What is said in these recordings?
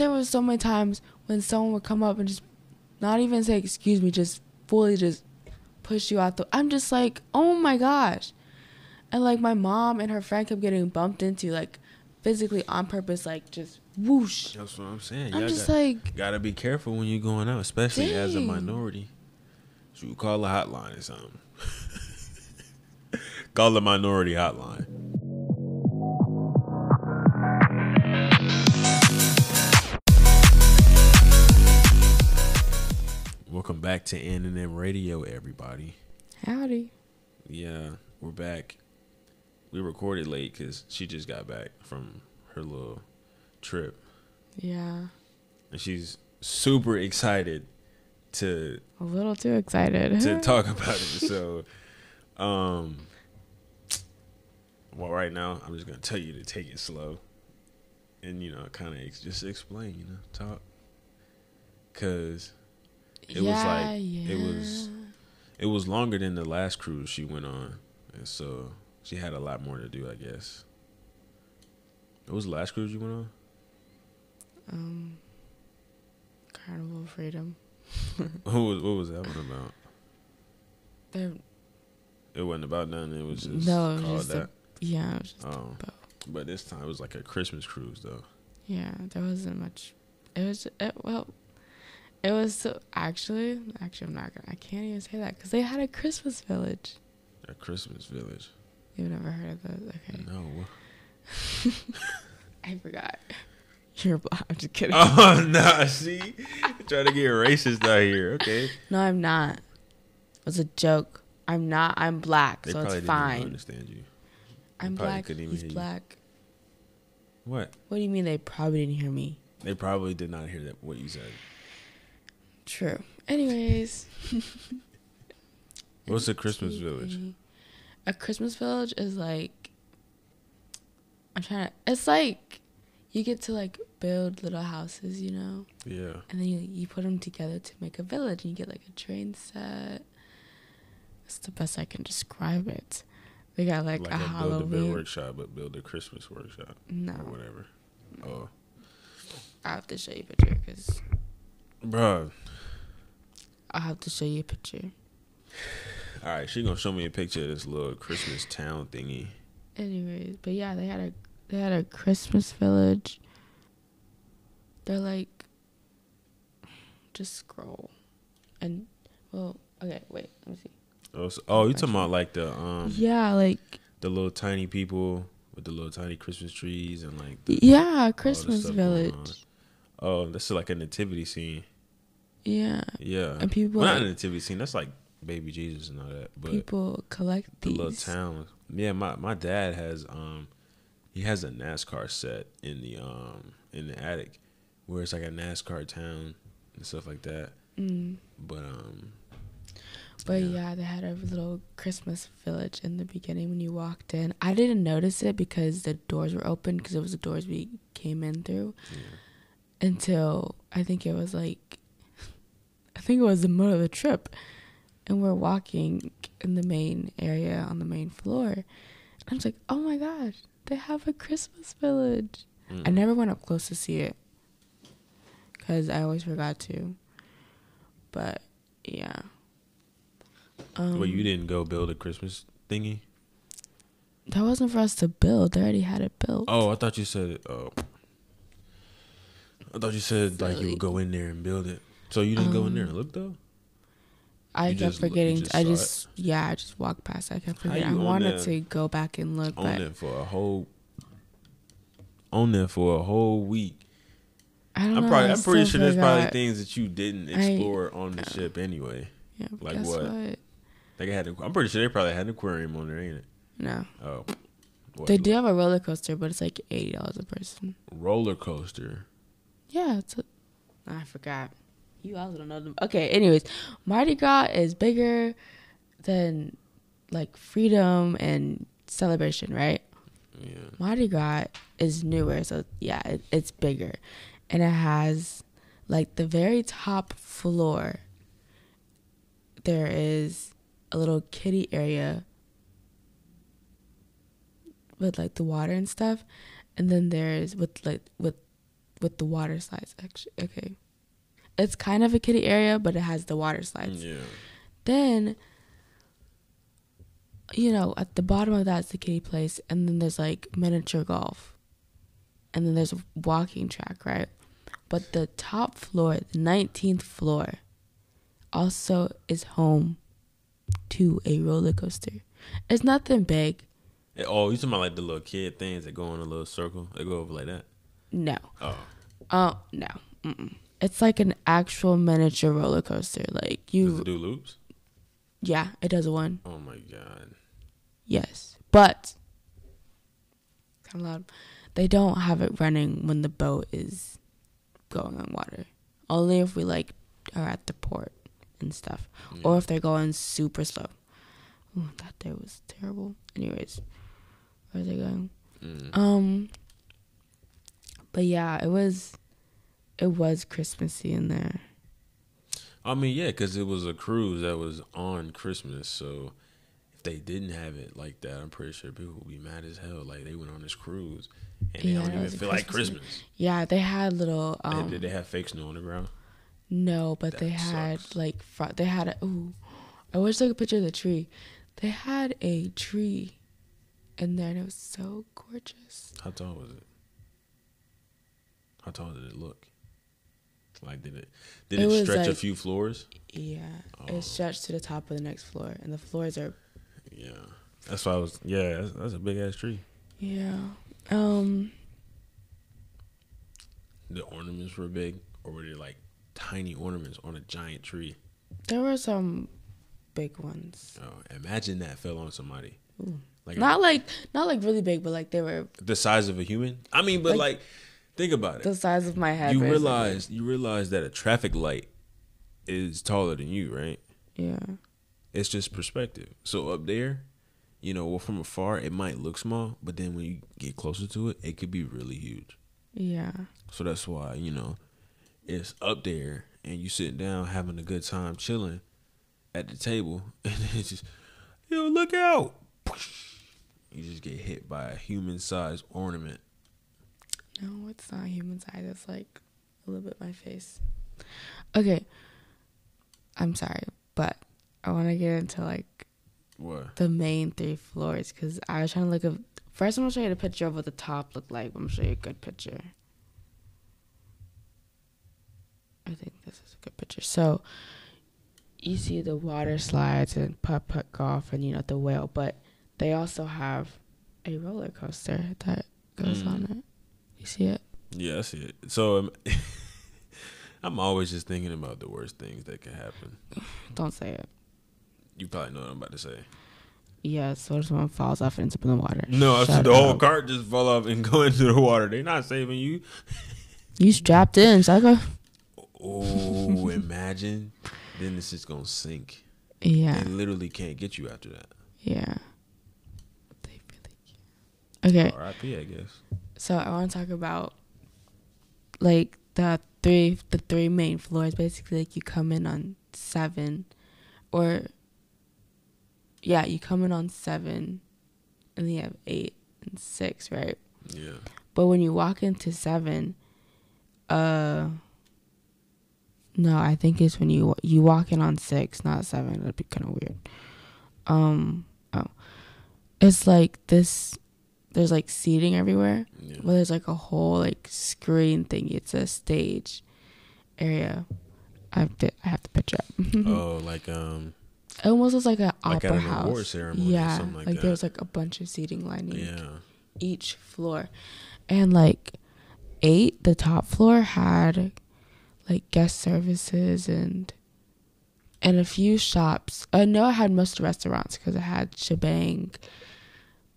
there was so many times when someone would come up and just not even say excuse me, just fully just push you out the. I'm just like, oh my gosh, and like my mom and her friend kept getting bumped into like physically on purpose, like just whoosh. That's what I'm saying. I'm Y'all just got, like, gotta be careful when you're going out, especially as a minority. So you call a hotline or something. call the minority hotline. Back to N&M Radio, everybody. howdy. Yeah, we're back. We recorded late because she just got back from her little trip. Yeah, and she's super excited to a little too excited. to talk about it. So, um, well, right now I'm just gonna tell you to take it slow, and you know, kind of ex- just explain, you know, talk, cause it was like- it was- it was longer than the last cruise she went on, and so she had a lot more to do, I guess. What was the last cruise you went on? um Carnival Freedom. What was what was that one about? There, It wasn't about nothing. It was just No, it was just a- that. yeah, it was just, Oh, but this time it was like a Christmas cruise though. yeah. There wasn't much. It was it, well. It was so actually. Actually, I'm not gonna. I can't even say that because they had a Christmas village. A Christmas village. You've never heard of those? Okay, No. I forgot. You're black. I'm just kidding. Oh no! See, trying to get racist out here. Okay. No, I'm not. It was a joke. I'm not. I'm black, They so it's fine. understand you. I'm black. He's hear you. black. What? What do you mean they probably didn't hear me? They probably did not hear that what you said. True. Anyways. What's a Christmas village? A Christmas village is like I'm trying to it's like you get to like build little houses, you know, Yeah. and then you you put them together to make a village, and you get like a train set. That's the best I can describe it. They got like, Like, a a, build a Halloween. workshop, but build a Christmas workshop No, or whatever. Oh, I have to show you a picture because bro. I'll have to show you a picture. All right, she gonna show me a picture of this little Christmas town thingy. Anyways, but yeah, they had a they had a Christmas village. They're like just scroll. And well, okay, wait, let me see. Oh, so, oh, you talking about like the um yeah, like the little tiny people with the little tiny Christmas trees and like the, yeah, Christmas stuff going on. village. oh, this is like a nativity scene. Yeah. Yeah, And people well, not like, nativity scene. That's like baby Jesus and all that. But people collect the these. little town. Yeah, my my dad has um he has a NASCAR set in the um in the attic where it's like a NASCAR town and stuff like that. Mm. But um But Yeah. yeah. they had a little Christmas village in the beginning when you walked in. I didn't notice it because the doors were open because it was the doors we came in through. yeah. until I think it was like think it was the middle of the trip and we're walking in the main area on the main floor. And I was like, "Oh my gosh, they have a Christmas village." Mm. I never went up close to see it cuz I always forgot to. But yeah. Um, well, you didn't go build a Christmas thingy. That wasn't for us to build. They already had it built. Oh, I thought you said. Oh, I thought you said like you would go in there and build it. So you didn't go in there and Um, look though. I you kept just forgetting. just I saw it? just yeah, I just walked past. I kept forgetting. I wanted that- to go back and look, On but it for a whole. On there for a whole week. I don't I'm know. probably. I I'm pretty sure there's probably things that you didn't I- explore on the yeah. ship anyway. Yeah, like guess what? what? They had. a- I'm pretty sure they probably had an aquarium on there, ain't it? No, Oh, what, they do have a roller coaster, but it's like eighty dollars a person. roller coaster. Yeah, it's. A, I forgot. You also don't know them. Okay, anyways, Mardi Gras is bigger than like freedom and celebration, right? Yeah. Mardi Gras is newer, so yeah, it, it's bigger, and it has like the very top floor. There is a little kiddie area with like the water and stuff, and then there's with like with with the water slides. Actually, okay, it's kind of a kiddie area, but it has the water slides. Yeah. Then, you know, at the bottom of that's the kiddie place, and then there's like miniature golf, and then there's a walking track, right? But the top floor, the 19th floor, also is home to a roller coaster. It's nothing big. Oh, you talking about like the little kid things that go in a little circle? They go over like that? No. Oh. Oh no. Mm-mm. It's like an actual miniature roller coaster. Like you. Does it do loops? Yeah, it does one. Oh my god. Yes, but kind of loud. They don't have it running when the boat is going on water. Only if we like are at the port and stuff, Yeah. or if they're going super slow. Ooh, that day was terrible. Anyways, where are they going? Mm. Um, but yeah, it was, it was Christmassy in there. I mean, yeah, because it was a cruise that was on Christmas. So if they didn't have it like that, I'm pretty sure people would be mad as hell. Like they went on this cruise and they Yeah, don't even feel like Christmas Christmas. Yeah, they had little. Um, did they have fake snow on the ground? No, but they had sucks. like fr- they had a ooh. I wish I could picture the tree. They had a tree in there and it was so gorgeous. How tall was it? How tall did it look? Like did it did It it, stretch a few floors? Yeah. Oh. It stretched to the top of the next floor and the floors are Yeah, that's why I was. Yeah, that's, that's a big ass tree. yeah. Um The ornaments were big, or were they like tiny ornaments on a giant tree? there were some big ones. Oh, imagine that fell on somebody. Ooh. Like Not like not like really big, but like they were the size of a human. I mean, but Like- like, think about it. the size of my head. you basically. realize you realize that a traffic light is taller than you, right? Yeah. It's just perspective. So up there, you know, well, from afar it might look small, but then when you get closer to it, it could be really huge. Yeah. So that's why you know it's up there, and you sitting down having a good time, chilling at the table, and it's just yo look out. You just get hit by a human-sized ornament. No, it's not human size. It's like a little bit my face. Okay. I'm sorry, but I want to get into like What? the main three floors because I was trying to look at. First, I'm gonna show you the picture of what the top looked like. I'm gonna show you a good picture. I think this is a good picture. So you see the water slides and putt putt golf and you know the whale, but they also have a roller coaster that goes Mm. on it. You see it? Yeah, I see it. So um, I'm always just thinking about the worst things that can happen. Don't say it. You probably know what I'm about to say. Yeah, so if someone falls off and ends up in the water. No, I Shut said the whole cart just fall off and go into the water. They're not saving you. You strapped in, sucker. Oh, imagine. Then this is gonna sink. Yeah, They literally can't get you after that. yeah. They really can't. Okay, R.I.P. I guess. So I want to talk about like the three the three main floors. Basically, like you come in on seven, or yeah, you come in on seven, and then you have eight and six, right? Yeah. But when you walk into seven, uh, no, I think it's when you you walk in on six, not seven. That'd be kind of weird. Um, oh, it's like this. There's like seating everywhere. Yeah. Well, there's like a whole like screen thing. It's a stage area. I have to, I have to picture it. oh, like um, It almost looks like an Like opera an award house. ceremony or yeah, something like like there was like a bunch of seating lining yeah. each floor. And like eight, the top floor had like guest services and and a few shops. I know I had most restaurants because I had Chibang,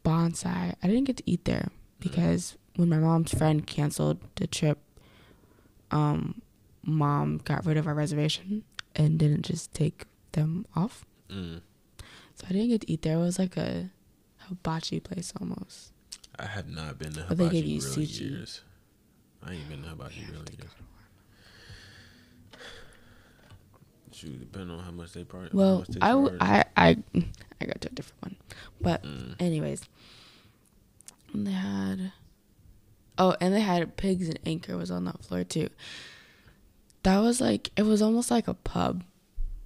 Bonsai. I didn't get to eat there because when my mom's friend canceled the trip, um, mom got rid of our reservation and didn't just take them off. Mm. So I didn't get to eat there. It was like a hibachi place almost. I have not been to But they Hibachi you in sushi. years. I ain't been to Hibachi in years. Shoot, depending on how much they part. Well, they I, w- charge. I, I, I got to a different one. But, Mm. anyways, they had, Oh, and they had pigs and anchor was on that floor too. That was like it was almost like a pub.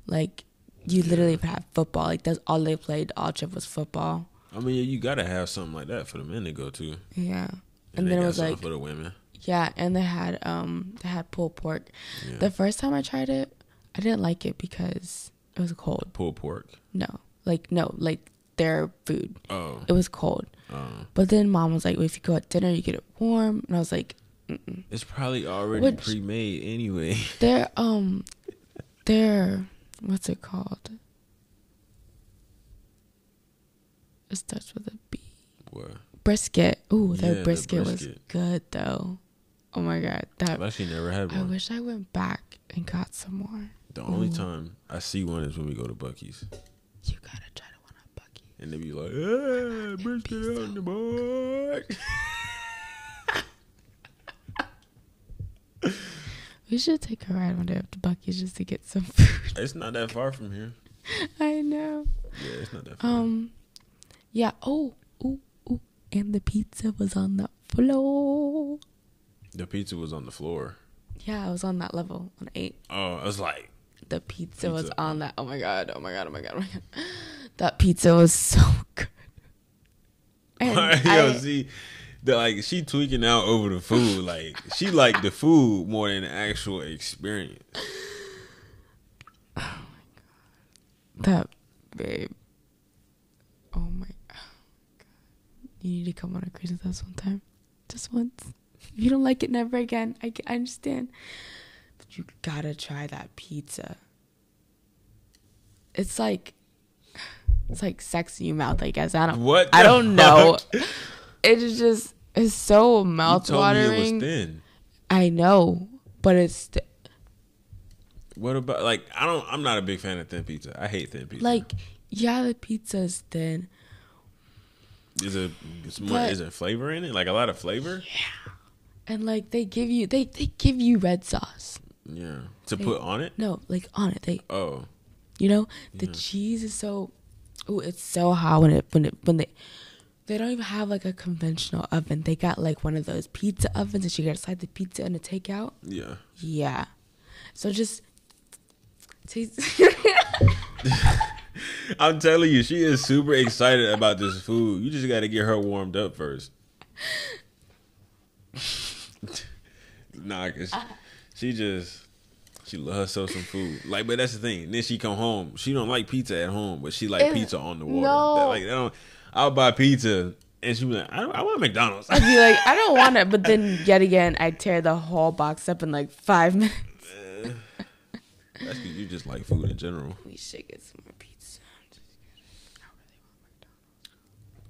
Like you literally had football. Like that's all they played. All trip was football. I mean, you gotta have something like that for the men to go to. Yeah, and, and then it was like for the women. Yeah, and they had um they had pulled pork. Yeah. The first time I tried it, I didn't like it because it was cold. Pulled pork. No, like no, like their food. Oh. It was cold. Oh. But then mom was like, well, if you go at dinner, you get it warm, and I was like, Mm-mm. it's probably already Which, pre-made anyway. They're um, they're what's it called? It starts with a B. What? Brisket. Ooh, yeah, their brisket, brisket, was good though. Oh my god, that I've actually never had one. I wish I went back and got some more. The Ooh. only time I see one is when we go to Buc-ee's. You gotta try the one at Buc-ee's. And they be like, "Hey, brisket on the board." we should take a ride one day up to Buc-ee's just to get some food. It's not that far from here. I know. Yeah, it's not that far. Um, yeah. Oh, ooh, ooh, and the pizza was on the floor. The pizza was on the floor. Yeah, I was on that level on eight. Oh, I was like, the pizza, pizza, was on that. Oh my god! Oh my god! Oh my god! Oh my god! That pizza was so good. And Yo, I, see, the, like she tweaking out over the food. Like she liked the food more than the actual experience. Oh my god! That babe. Oh my god! You need to come on a cruise with us one time, just once. If you don't like it, never again. I, I understand. You gotta try that pizza. It's like it's like sex in your mouth, I guess. I don't what I don't know. It is just it's so mouth watering. It I know, but it's th- What about like I don't I'm not a big fan of thin pizza. I hate thin pizza. Like yeah, the pizza is thin. Is it more, is it flavor in it? Like a lot of flavor? Yeah and like they give you they they give you red sauce. Yeah, to they, put on it. No, like on it. They oh, you know the yeah. cheese is so oh it's so hot when it when it when they they don't even have like a conventional oven. They got like one of those pizza ovens that you got to slide the pizza in a takeout. Yeah. Yeah. So just taste. I'm telling you, she is super excited about this food. You just got to get her warmed up first. nah, cause she just she love herself some food. Like, but that's the thing. Then she come home. She don't like pizza at home, but she like it's, pizza on the water. No. That, like, don't. I'll buy pizza, and she be like, I, I want McDonald's. I'd be like, I don't want it. But then yet again, I tear the whole box up in like five minutes. uh, that's because you just like food in general. We should get some more pizza.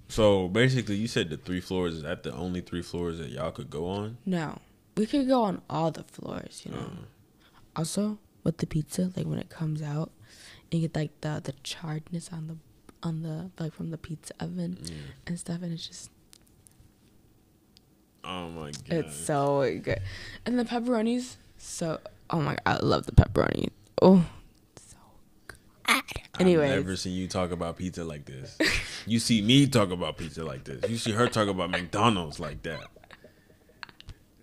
So basically, you said the three floors. Is that the only three floors that y'all could go on? No we could go on all the floors, you know. Mm. Also, with the pizza, like when it comes out, you get like the the charredness on the on the like from the pizza oven yeah. and stuff, and it's just. Oh my god! It's so good, and the pepperonis. So, oh my god, I love the pepperoni. Oh, so good. Anyway, I've never seen you talk about pizza like this. you see me talk about pizza like this. You see her talk about McDonald's like that.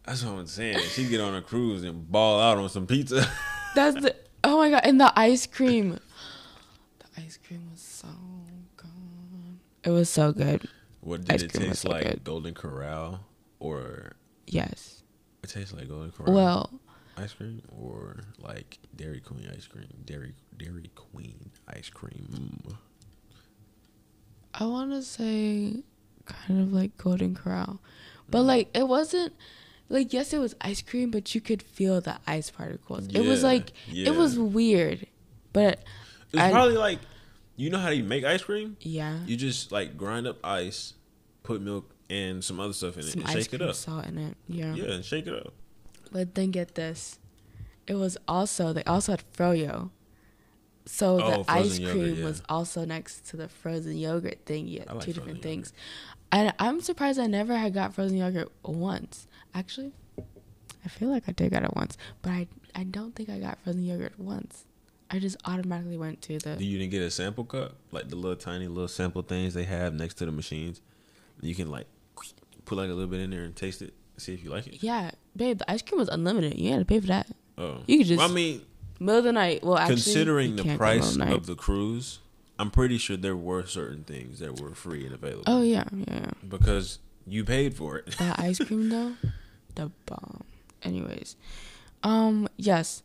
That's what I'm saying. She get on a cruise and ball out on some pizza. That's the oh my god, and the ice cream. The ice cream was so good. It was so good. What did ice it taste so like? Good. Golden Corral or yes? It tastes like Golden Corral. Well, ice cream or like Dairy Queen ice cream. Dairy Dairy Queen ice cream. Mm. I want to say kind of like Golden Corral, but mm. like it wasn't like yes it was ice cream but you could feel the ice particles yeah, it was like yeah. it was weird but it's I, probably like you know how you make ice cream yeah you just like grind up ice put milk and some other stuff in some it and shake it up salt in it yeah yeah and shake it up but then get this it was also they also had froyo so oh, the ice cream yogurt, yeah. was also next to the frozen yogurt thing. Yeah, like two different things. And I'm surprised I never had got frozen yogurt once. Actually, I feel like I did get it once, but I I don't think I got frozen yogurt once. I just automatically went to the. You didn't get a sample cup, like the little tiny little sample things they have next to the machines. You can like put like a little bit in there and taste it. See if you like it. Yeah, babe. The ice cream was unlimited. You had to pay for that. Oh, you could just. Well, I mean, middle of the night. Well, actually, considering the price of the cruise, I'm pretty sure there were certain things that were free and available. Oh yeah, yeah. Because you paid for it. that ice cream though, the bomb. Anyways, um, yes,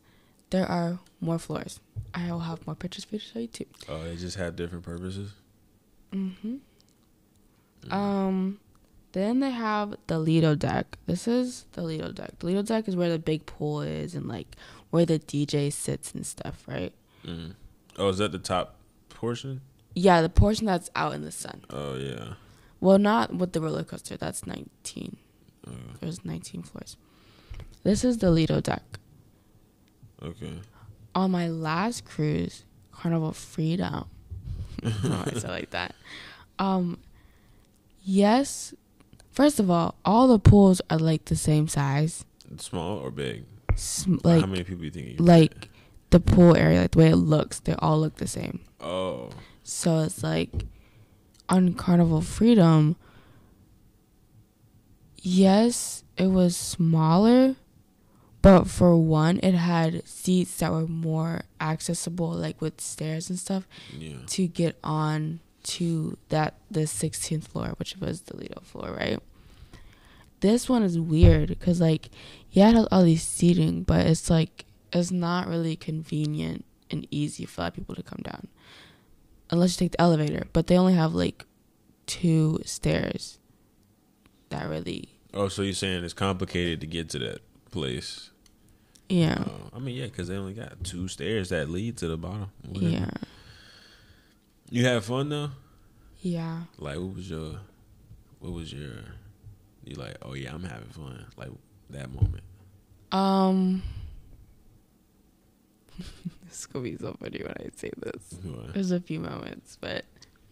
there are more floors. I will have more pictures for you to show you too. Oh, they just have different purposes. Mm-hmm. Mm. Um, then they have the Lido deck. This is the Lido deck. The Lido deck is where the big pool is and like where the DJ sits and stuff, right? Mm. Oh, is that the top portion? Yeah, the portion that's out in the sun. Oh yeah. Well, not with the roller coaster. That's nineteen. Uh, There's nineteen floors. This is the Lido deck. Okay. On my last cruise, Carnival Freedom. I said like that. Um, yes. First of all, all the pools are like the same size. Small or big? Sm- like how many people you think? You like the pool area, like the way it looks, they all look the same. Oh. So it's like on Carnival Freedom. Yes, it was smaller, but for one, it had seats that were more accessible, like with stairs and stuff, yeah. to get on to that the 16th floor, which was the Lido floor, right? This one is weird because like yeah, it has all these seating, but it's like it's not really convenient and easy for a lot of people to come down, unless you take the elevator. But they only have like two stairs. That really. Oh, so you're saying it's complicated to get to that place? Yeah. Uh, I mean, yeah, because they only got two stairs that lead to the bottom. Whatever. Yeah. You had fun though. Yeah. Like, what was your, what was your, you like? Oh yeah, I'm having fun. Like that moment. Um. this is gonna be so funny when I say this. What? There's a few moments, but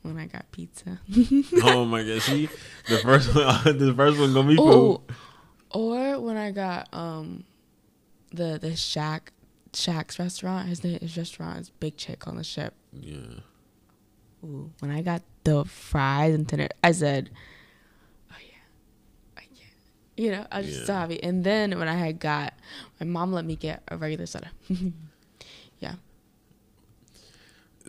when I got pizza. oh my god! See, the first one, the first one gonna be food. Or when I got um the the Shaq Shaq's restaurant. His name his restaurant is Big Chick on the ship. Yeah. Ooh, when I got the fries and dinner, I said, "Oh yeah, oh yeah." You know, I was yeah. just so happy. And then when I had got, my mom let me get a regular soda. yeah.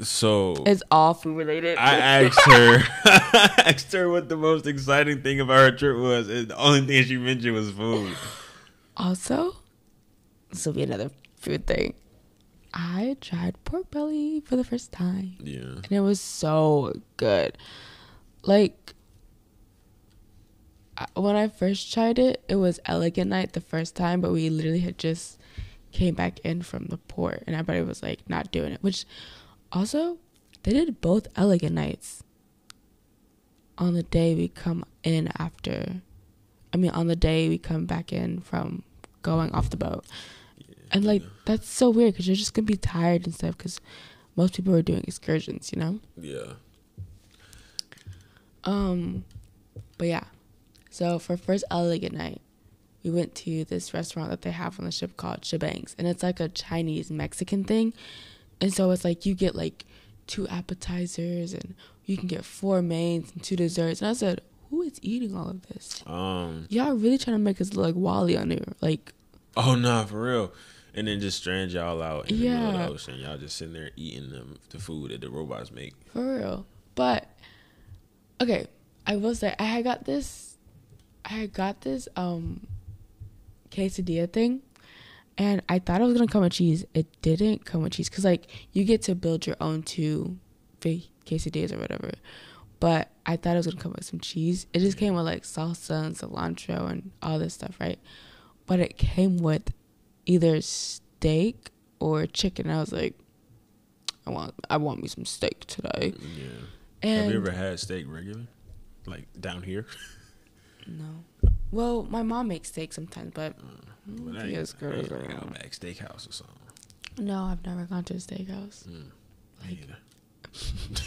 So it's all food related. I asked her, I asked her what the most exciting thing about her trip was, and the only thing she mentioned was food. Also, this will be another food thing. I tried pork belly for the first time. Yeah. And it was so good. Like when I first tried it, it was elegant night the first time, but we literally had just came back in from the port and everybody was like not doing it. Which also they did both elegant nights on the day we come in after I mean on the day we come back in from going off the boat. And like that's so weird because you're just gonna be tired and stuff because most people are doing excursions, you know. Yeah. Um, but yeah. So for first elegant night, we went to this restaurant that they have on the ship called Chibangs, and it's like a Chinese Mexican thing, and so it's like you get like two appetizers and you can get four mains and two desserts. And I said, who is eating all of this? Um, y'all really trying to make us look like WALL-E on here, like. Oh no, nah, for real and then just strand y'all out in yeah. the middle of the ocean. Y'all just sitting there eating them, the food that the robots make. For real. But okay, I will say I had got this I had got this um quesadilla thing and I thought it was gonna come with cheese. It didn't come with cheese because like you get to build your own two quesadillas or whatever. But I thought it was gonna come with some cheese. It just came with like salsa and cilantro and all this stuff, right? But it came with either steak or chicken. I was like, I want I want me some steak today. Yeah. And Have you ever had steak regular, like down here? No. Well, my mom makes steak sometimes, but I yes, girl, I girl. Go back steakhouse or something. No, I've never gone to a steakhouse. Mm, like,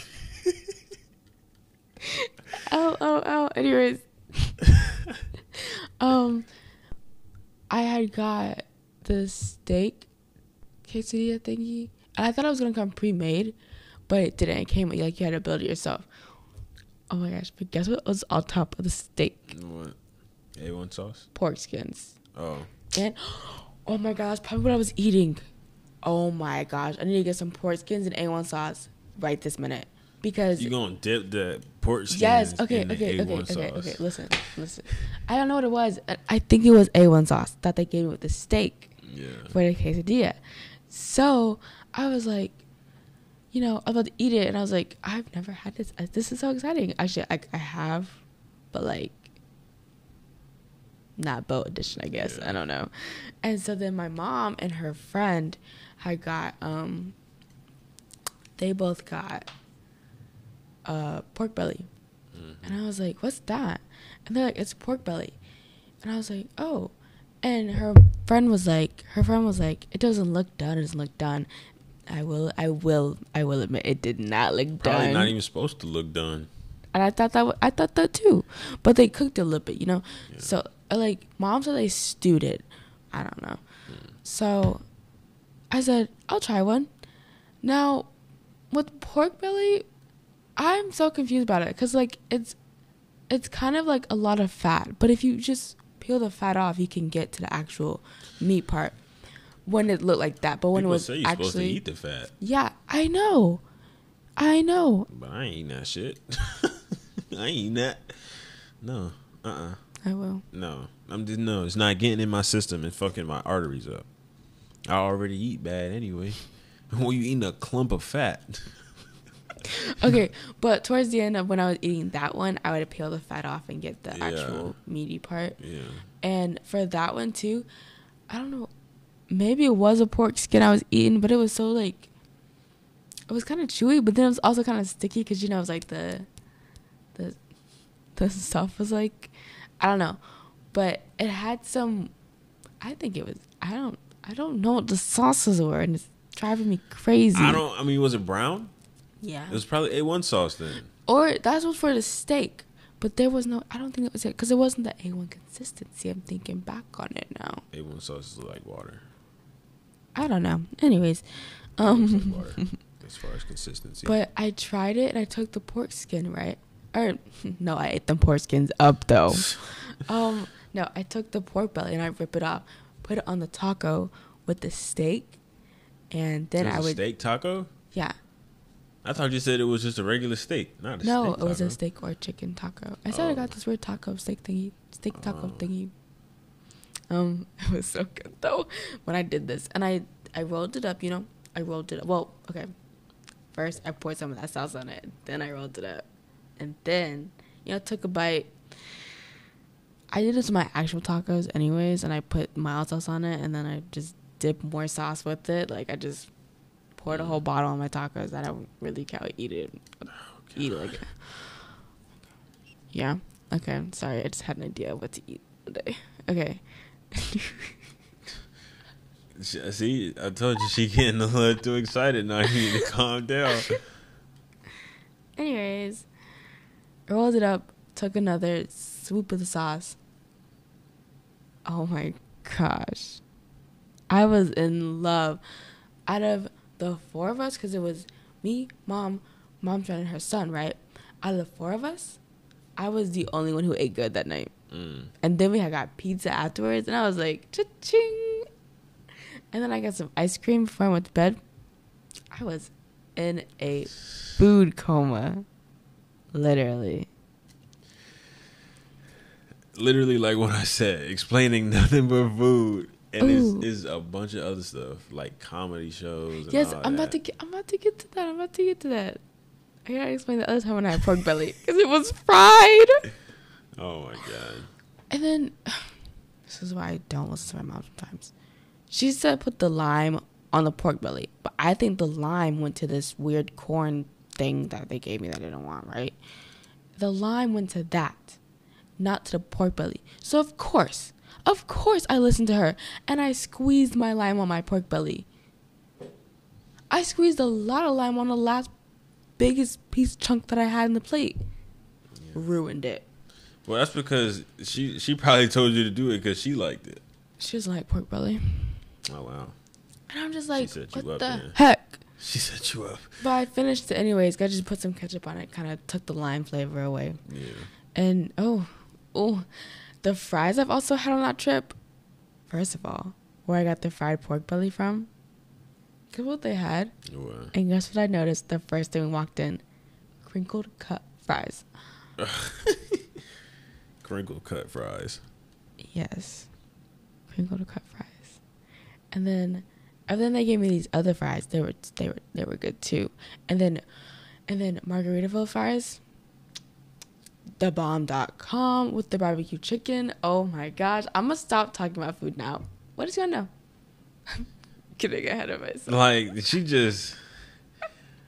oh, oh, oh. Anyways, um, I had got the steak quesadilla thingy. And I thought it was gonna come pre-made, but it didn't. It came like you had to build it yourself. Oh my gosh! But guess what was on top of the steak? What? A1 sauce. Pork skins. Oh. And oh my gosh, probably what I was eating. Oh my gosh, I need to get some pork skins and A1 sauce right this minute because you're gonna dip the pork skins. Yes. Okay. Okay. Okay. Okay. Okay. Listen. Listen. I don't know what it was. I think it was A1 sauce that they gave me with the steak. Yeah. For the quesadilla. So I was like, you know, I'm about to eat it, and I was like, I've never had this. This is so exciting. Actually, I, I have, but like, not boat edition, I guess. Yeah. I don't know. And so then my mom and her friend had got, um, they both got uh, pork belly. Mm-hmm. And I was like, what's that? And they're like, it's pork belly. And I was like, oh. And her friend was like, her friend was like, it doesn't look done. It doesn't look done. I will, I will, I will admit, it did not look Probably done. not even supposed to look done. And I thought that, I thought that too, but they cooked a little bit, you know. Yeah. So like, mom said they stewed it. I don't know. Mm. So, I said I'll try one. Now, with pork belly, I'm so confused about it because like it's it's kind of like a lot of fat, but if you just peel the fat off, you can get to the actual meat part when it looked like that. But when People it was say you're actually supposed to eat the fat. Yeah, I know, I know. But I ain't eating that shit. I ain't eating that. No, uh, uh-uh. uh I will. No, I'm just no. It's not getting in my system and fucking my arteries up. I already eat bad anyway. when you eating a clump of fat. okay, but towards the end of when I was eating that one, I would peel the fat off and get the yeah. actual meaty part. Yeah. And for that one too, I don't know, maybe it was a pork skin I was eating, but it was so like, it was kind of chewy, but then it was also kind of sticky because you know it was like the, the, the stuff was like, I don't know, but it had some. I think it was. I don't. I don't know what the sauces were, and it's driving me crazy. I don't. I mean, was it brown? Yeah. It was probably A1 sauce then. Or that was for the steak. But there was no, I don't think it was it because it wasn't the A1 consistency. I'm thinking back on it now. A1 sauce is like water. I don't know. Anyways, um, like as far as consistency. But I tried it and I took the pork skin right. Or no, I ate the pork skins up though. um, no, I took the pork belly and I rip it off, put it on the taco with the steak, and then I would steak taco. Yeah, I thought you said it was just a regular steak, not a steak. no. it was a steak or chicken taco. I said oh. I got this weird taco steak thingy, steak taco oh. thingy. Um, it was so good though when I did this, and I I rolled it up. You know, I rolled it up. Well, okay. First, I poured some of that sauce on it. Then I rolled it up, and then you know took a bite. I did this with my actual tacos, anyways, and I put mild sauce on it, and then I just dip more sauce with it. Like I just poured a whole mm. bottle on my tacos. That I don't really care eat it. Oh, eat it like Yeah. Okay. Sorry. I just had an idea of what to eat today. Okay. See, I told you she getting a little too excited. Now you need to calm down. Anyways, rolled it up, took another swoop of the sauce. Oh my gosh. I was in love. Out of the four of us, because it was me, mom, mom's friend, and her son, right? Out of the four of us, I was the only one who ate good that night. Mm. And then we had got pizza afterwards, and I was like, cha-ching. And then I got some ice cream before I went to bed. I was in a food coma, literally. Literally, like what I said, explaining nothing but food and it's, it's, a bunch of other stuff like comedy shows. yes, I'm that. about to get. I'm about to get to that. I'm about to get to that. I gotta explain the other time when I had pork belly because it was fried. Oh my god! And then this is why I don't listen to my mom sometimes. She said put the lime on the pork belly, but I think the lime went to this weird corn thing that they gave me that I didn't want. Right? The lime went to that, not to the pork belly. So of course of course, I listened to her and I squeezed my lime on my pork belly. I squeezed a lot of lime on the last biggest piece chunk that I had in the plate. Yeah. Ruined it. Well, that's because she she probably told you to do it because she liked it. She was like pork belly. Oh wow. And I'm just like, what the heck? She set you up. But I finished it anyways. I just put some ketchup on it. Kind of took the lime flavor away. Yeah. And oh, oh, The fries I've also had on that trip. First of all, where I got the fried pork belly from. Guess what they had? What? And guess what I noticed the first thing we walked in? Crinkled cut fries. Crinkled cut fries. Yes. Crinkled cut fries. And then and then they gave me these other fries. They were they were they were good too. And then and then Margaritaville fries. Thebomb.com with the barbecue chicken. Oh my gosh. I'm gonna stop talking about food now. What is gonna know? I'm getting ahead of myself. Like she just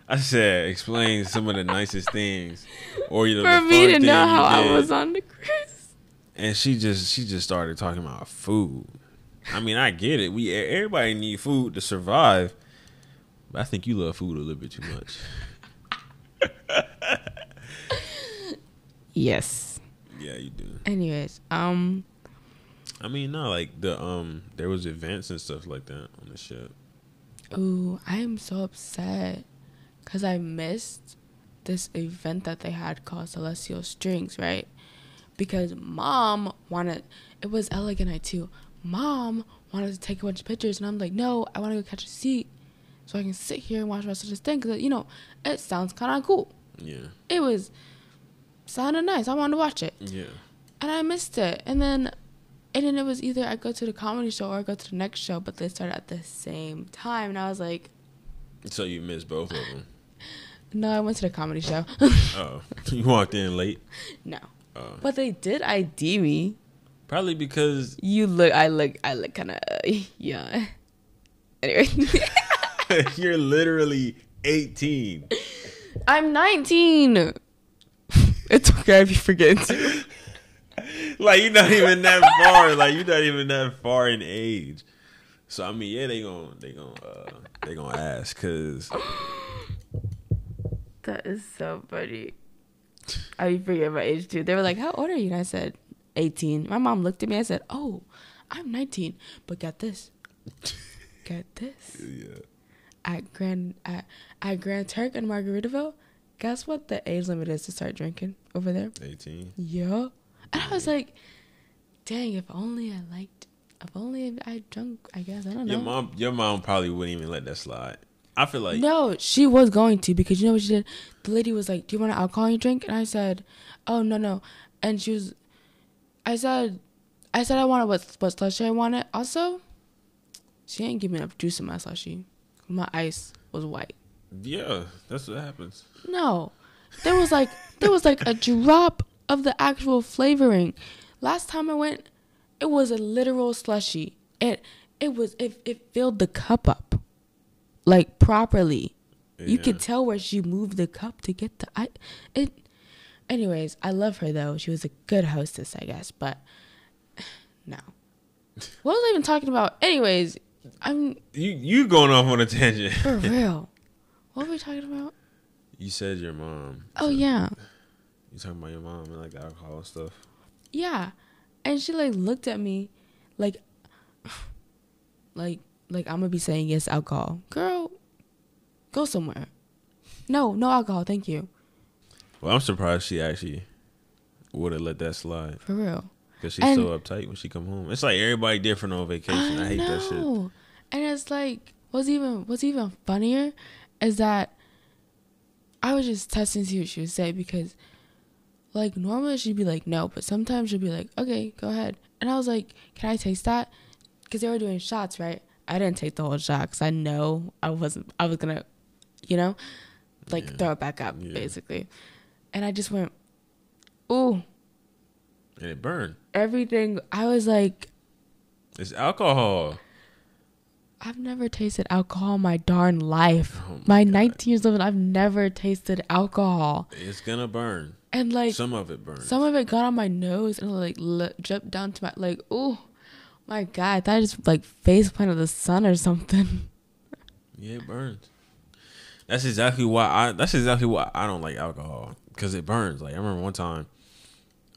I said, explain some of the nicest things, or you know, for me to know how I was on the cruise. And she just she just started talking about food. I mean, I get it. We everybody need food to survive, but I think you love food a little bit too much. yes. Yeah, you do. Anyways, um, I mean, no, like the um, there was events and stuff like that on the ship. Ooh, I am so upset because I missed this event that they had called Celestial Strings, right? Because mom wanted it was elegant night too. Mom wanted to take a bunch of pictures, and I'm like, no, I want to go catch a seat so I can sit here and watch the rest of this thing because you know it sounds kind of cool. Yeah. It was sounded nice. I wanted to watch it. Yeah. And I missed it, and then and then it was either I go to the comedy show or I go to the next show, but they started at the same time, and I was like, so you missed both of them. No, I went to the comedy show. oh, you walked in late. No, oh. but they did ID me. Probably because you look. I look. I look kind of uh, young. Anyway, you're literally 18. I'm 19. It's okay if you forget like you're not even that far. Like you're not even that far in age. So I mean, yeah, they gonna they gonna uh, they gonna ask because that is so funny. I forget my age too. They were like, "How old are you?" And I said, "18." My mom looked at me. I said, "Oh, I'm 19." But get this, get this. Yeah. At Grand at at Grand Turk and Margaritaville, guess what the age limit is to start drinking over there? 18. Yeah. And I was like, "Dang! If only I liked. If only I drunk. I guess I don't know." Your mom, your mom probably wouldn't even let that slide. I feel like no, she was going to because you know what she did. The lady was like, "Do you want an alcohol in your drink?" And I said, "Oh no no," and she was, I said, I said I wanted what what slushy I wanted. Also, she give me enough juice in my slushy. My ice was white. Yeah, that's what happens. No, there was like there was like a drop of the actual flavoring. Last time I went, it was a literal slushy. It it was it it filled the cup up like properly. Yeah. You could tell where she moved the cup to get the I it anyways, I love her though. She was a good hostess, I guess, but no. What was I even talking about? Anyways, I'm You you going off on a tangent. For real. What were we talking about? You said your mom. Oh yeah. You talking about your mom and like alcohol and stuff. Yeah. And she like looked at me like like like I'm gonna be saying yes alcohol. Girl, go somewhere. No, no alcohol, thank you. Well, I'm surprised she actually would have let that slide. For real. Because she's and so uptight when she come home. It's like everybody different on vacation. I, I hate know. that shit. And it's like what's even what's even funnier is that I was just testing to see what she would say because like normally she'd be like no, but sometimes she'd be like okay, go ahead. And I was like, can I taste that? Because they were doing shots, right? I didn't take the whole shot because I know I wasn't. I was gonna, you know, like yeah. throw it back up yeah. basically, and I just went, ooh, and it burned everything. I was like, it's alcohol. I've never tasted alcohol in my darn life. Oh my, my 19 years old, I've never tasted alcohol. It's gonna burn. And like some of it burned. Some of it got on my nose and like jumped down to my like, ooh. My God, I thought I just like face planted the sun or something. Yeah, it burns. That's exactly why I. That's exactly why I don't like alcohol because it burns. Like I remember one time.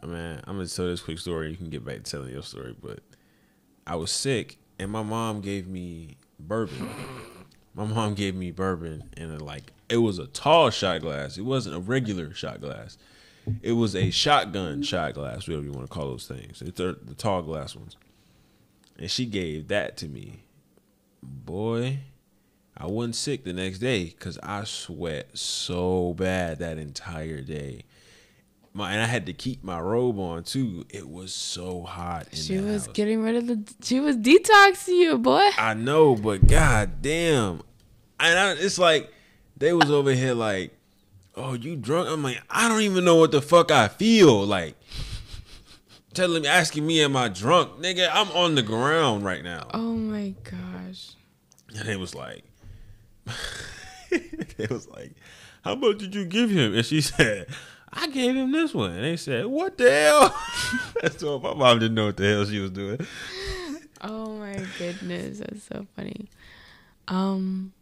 I mean, I'm gonna tell this quick story. You can get back to telling your story, but I was sick and my mom gave me bourbon. my mom gave me bourbon and uh, like it was a tall shot glass. It wasn't a regular shot glass. it was a shotgun shot glass, whatever you want to call those things. It's the tall glass ones. And she gave that to me. Boy, I wasn't sick the next day because I sweat so bad that entire day. My and I had to keep my robe on too. It was so hot. she was house. getting rid of the. She was detoxing you, boy. I know, but god damn, and I, it's like they was over here like, "Oh, you drunk?" I'm like, I don't even know what the fuck I feel like. Telling me, asking me, "Am I drunk, nigga?" I'm on the ground right now. Oh my gosh. And it was like, it was like, how much did you give him? And she said, I gave him this one. And they said, what the hell? so my mom didn't know what the hell she was doing. Oh my goodness, that's so funny. Um,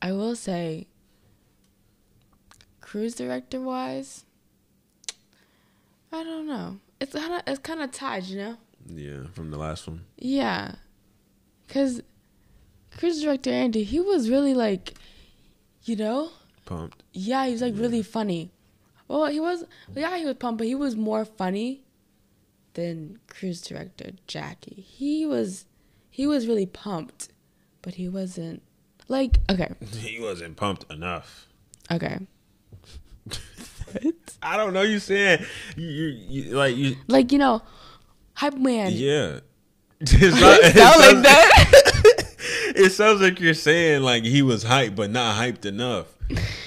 I will say, cruise director wise, I don't know. It's kind of it's kind of tied, you know. Yeah, from the last one. Yeah, cause cruise director Andy, he was really like, you know, pumped. Yeah, he was like yeah. really funny. Well, he was. Yeah, he was pumped, but he was more funny than cruise director Jackie. He was, he was really pumped, but he wasn't like okay. He wasn't pumped enough. Okay. What? I don't know. You saying you, you, you like you like you know, hype man. Yeah. It's not, it sound like that. It sounds like you're saying like he was hyped, but not hyped enough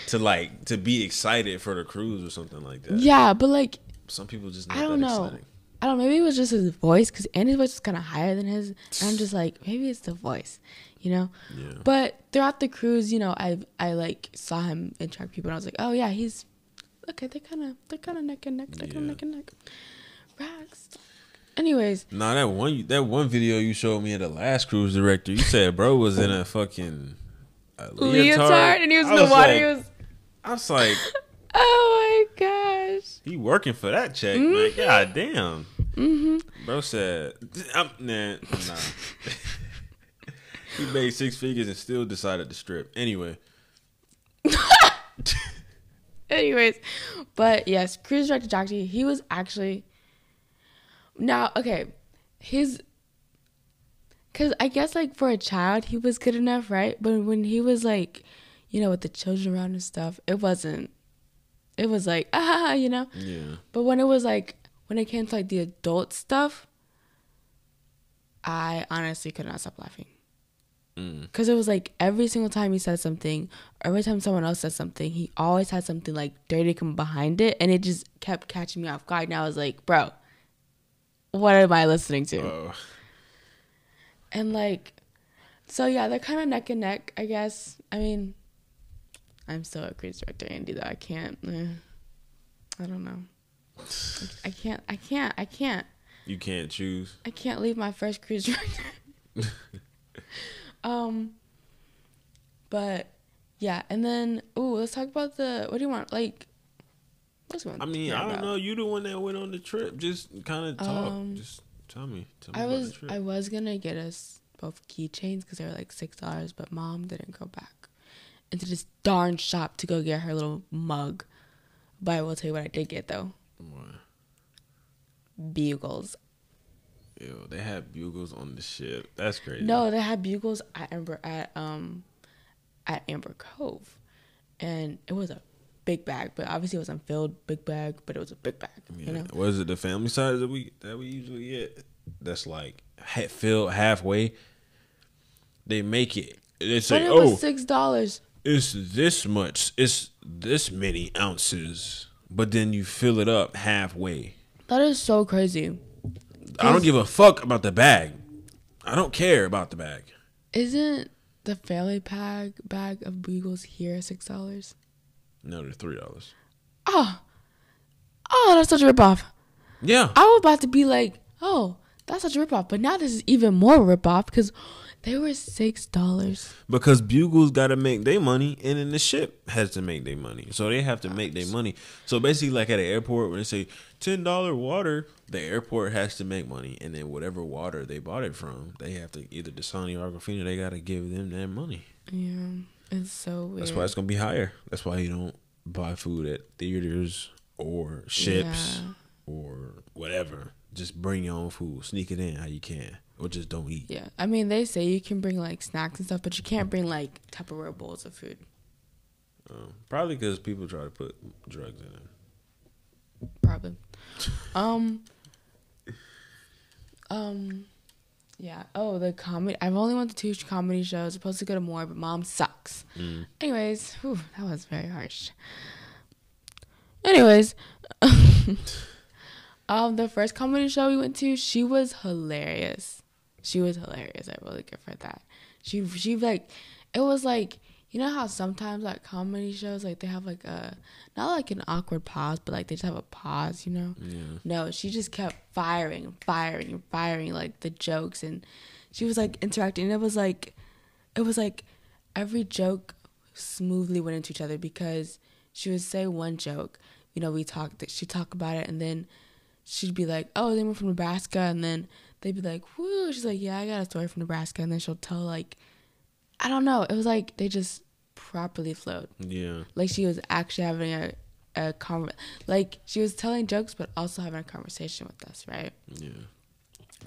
to like to be excited for the cruise or something like that. Yeah, but like some people just I don't know. Exciting. I don't know. Maybe it was just his voice because Andy's voice is kind of higher than his. And I'm just like, maybe it's the voice, you know. Yeah. But throughout the cruise, you know, I I like saw him interact with people, and I was like, oh yeah, he's okay. They're kind of they're kind of neck and neck, They're kind of neck and neck. Rags. Anyways. Nah, that one that one video you showed me at the last cruise director, you said bro was in a fucking a leotard. leotard and he was in the water. Like, he was. I was like, oh my gosh. He working for that check, mm-hmm. man. God damn. Mm-hmm. Bro said, I'm, nah, nah. he made six figures and still decided to strip. Anyway. Anyways, but yes, cruise director Jackie, he was actually now, okay, his because I guess like for a child he was good enough, right? But when he was like, you know, with the children around and stuff, it wasn't. It was like ah, you know. Yeah. But when it was like when it came to like the adult stuff, I honestly could not stop laughing. Because mm. it was like every single time he said something, every time someone else said something, he always had something like dirty come behind it, and it just kept catching me off guard. And I was like, bro, what am I listening to? Oh. And like, so yeah, they're kind of neck and neck, I guess. I mean, I'm still a cruise director, Andy. Though I can't. Eh, I don't know. I, can't. I can't. I can't. You can't choose. I can't leave my first cruise director. um. But yeah, and then ooh, let's talk about the. What do you want? Like, I mean, I don't about? know. You the one that went on the trip. Just kind of talk. Um, Just tell me. Tell me I was I was gonna get us both keychains because they were like six dollars, but mom didn't go back into this darn shop to go get her little mug. But I will tell you what I did get though. What? Bugles. Ew, they had bugles on the ship. That's crazy. No, they had bugles at Amber at um at Amber Cove, and it was a big bag, but obviously it wasn't filled big bag, but it was a big bag. Yeah. You know, was it the family size that we that we usually get? That's like filled halfway. They make it. They say, it "Oh, six dollars." It's this much. It's this many ounces, but then you fill it up halfway. That is so crazy. I don't give a fuck about the bag. I don't care about the bag. Isn't the family pack bag of Bugles here six dollars? No, they're three dollars. Oh, oh, that's such a ripoff. Yeah, I was about to be like, oh, that's such a ripoff, but now this is even more ripoff because they were six dollars. Because Bugles got to make their money, and then the ship has to make their money, so they have to make their money. So basically, like at an airport, when they say ten dollar water, the airport has to make money, and then whatever water they bought it from, they have to either Dasani or Aquafina, they got to give them that money. Yeah. It's so weird. That's why it's gonna be higher. That's why you don't buy food at theaters or ships yeah. or whatever. Just bring your own food. Sneak it in how you can, or just don't eat. Yeah, I mean they say you can bring like snacks and stuff, but you can't bring like Tupperware bowls of food. Um, probably because people try to put drugs in it. Probably. um. Um. Yeah. Oh, the comedy. I've only went to two comedy shows. I'm supposed to go to more, but mom sucks. Mm. Anyways, whew, that was very harsh. Anyways, um, the first comedy show we went to, she was hilarious. She was hilarious. I really give her that. She she like, it was like you know how sometimes like comedy shows like they have like a not like an awkward pause, but like they just have a pause. You know? Yeah. No, she just kept firing and firing and firing like the jokes, and she was like interacting. And it was like, it was like every joke smoothly went into each other because she would say one joke, you know, we talked, she'd talk about it, and then she'd be like, oh, they were from Nebraska, and then they'd be like, whoo, she's like, yeah, I got a story from Nebraska, and then she'll tell like, I don't know, it was like they just properly flowed. Yeah. Like she was actually having a a conver- like she was telling jokes but also having a conversation with us, right? Yeah.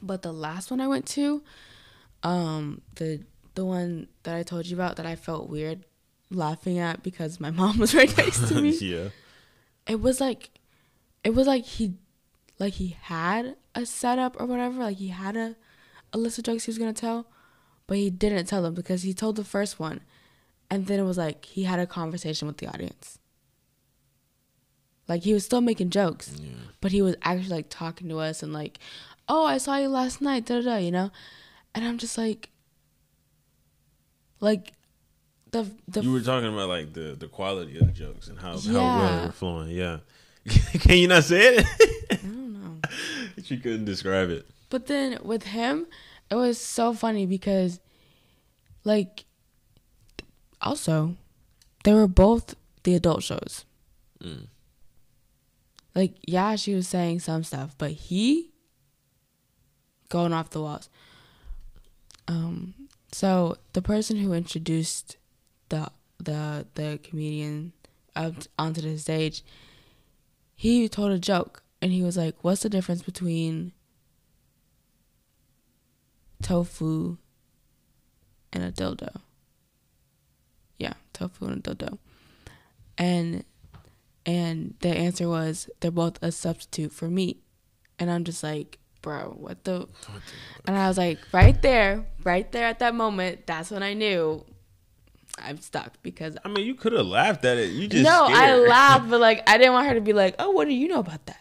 But the last one I went to, um, the the one that I told you about that I felt weird laughing at because my mom was right next to me. yeah. It was like it was like he like he had a setup or whatever, like he had a a list of jokes he was gonna tell, but he didn't tell them because he told the first one and then it was like he had a conversation with the audience. Like he was still making jokes, yeah. but he was actually like talking to us and like, "Oh, I saw you last night," da da da, you know, and I'm just like, like the the. You were talking about like the the quality of the jokes and how yeah. how well they were flowing. Yeah, can you not say it? I don't know. she couldn't describe it. But then with him, it was so funny because, like, also, they were both the adult shows. Mm. Like, yeah, she was saying some stuff, but he going off the walls. Um, so the person who introduced the the the comedian up onto the stage, he told a joke and he was like, "What's the difference between tofu and a dildo?" Yeah, tofu and a dildo. And and the answer was they're both a substitute for meat. And I'm just like, bro, what the? And I was like, right there, right there at that moment, that's when I knew I'm stuck because I mean, you could have laughed at it. You just no, scared. I laughed, but like I didn't want her to be like, oh, what do you know about that?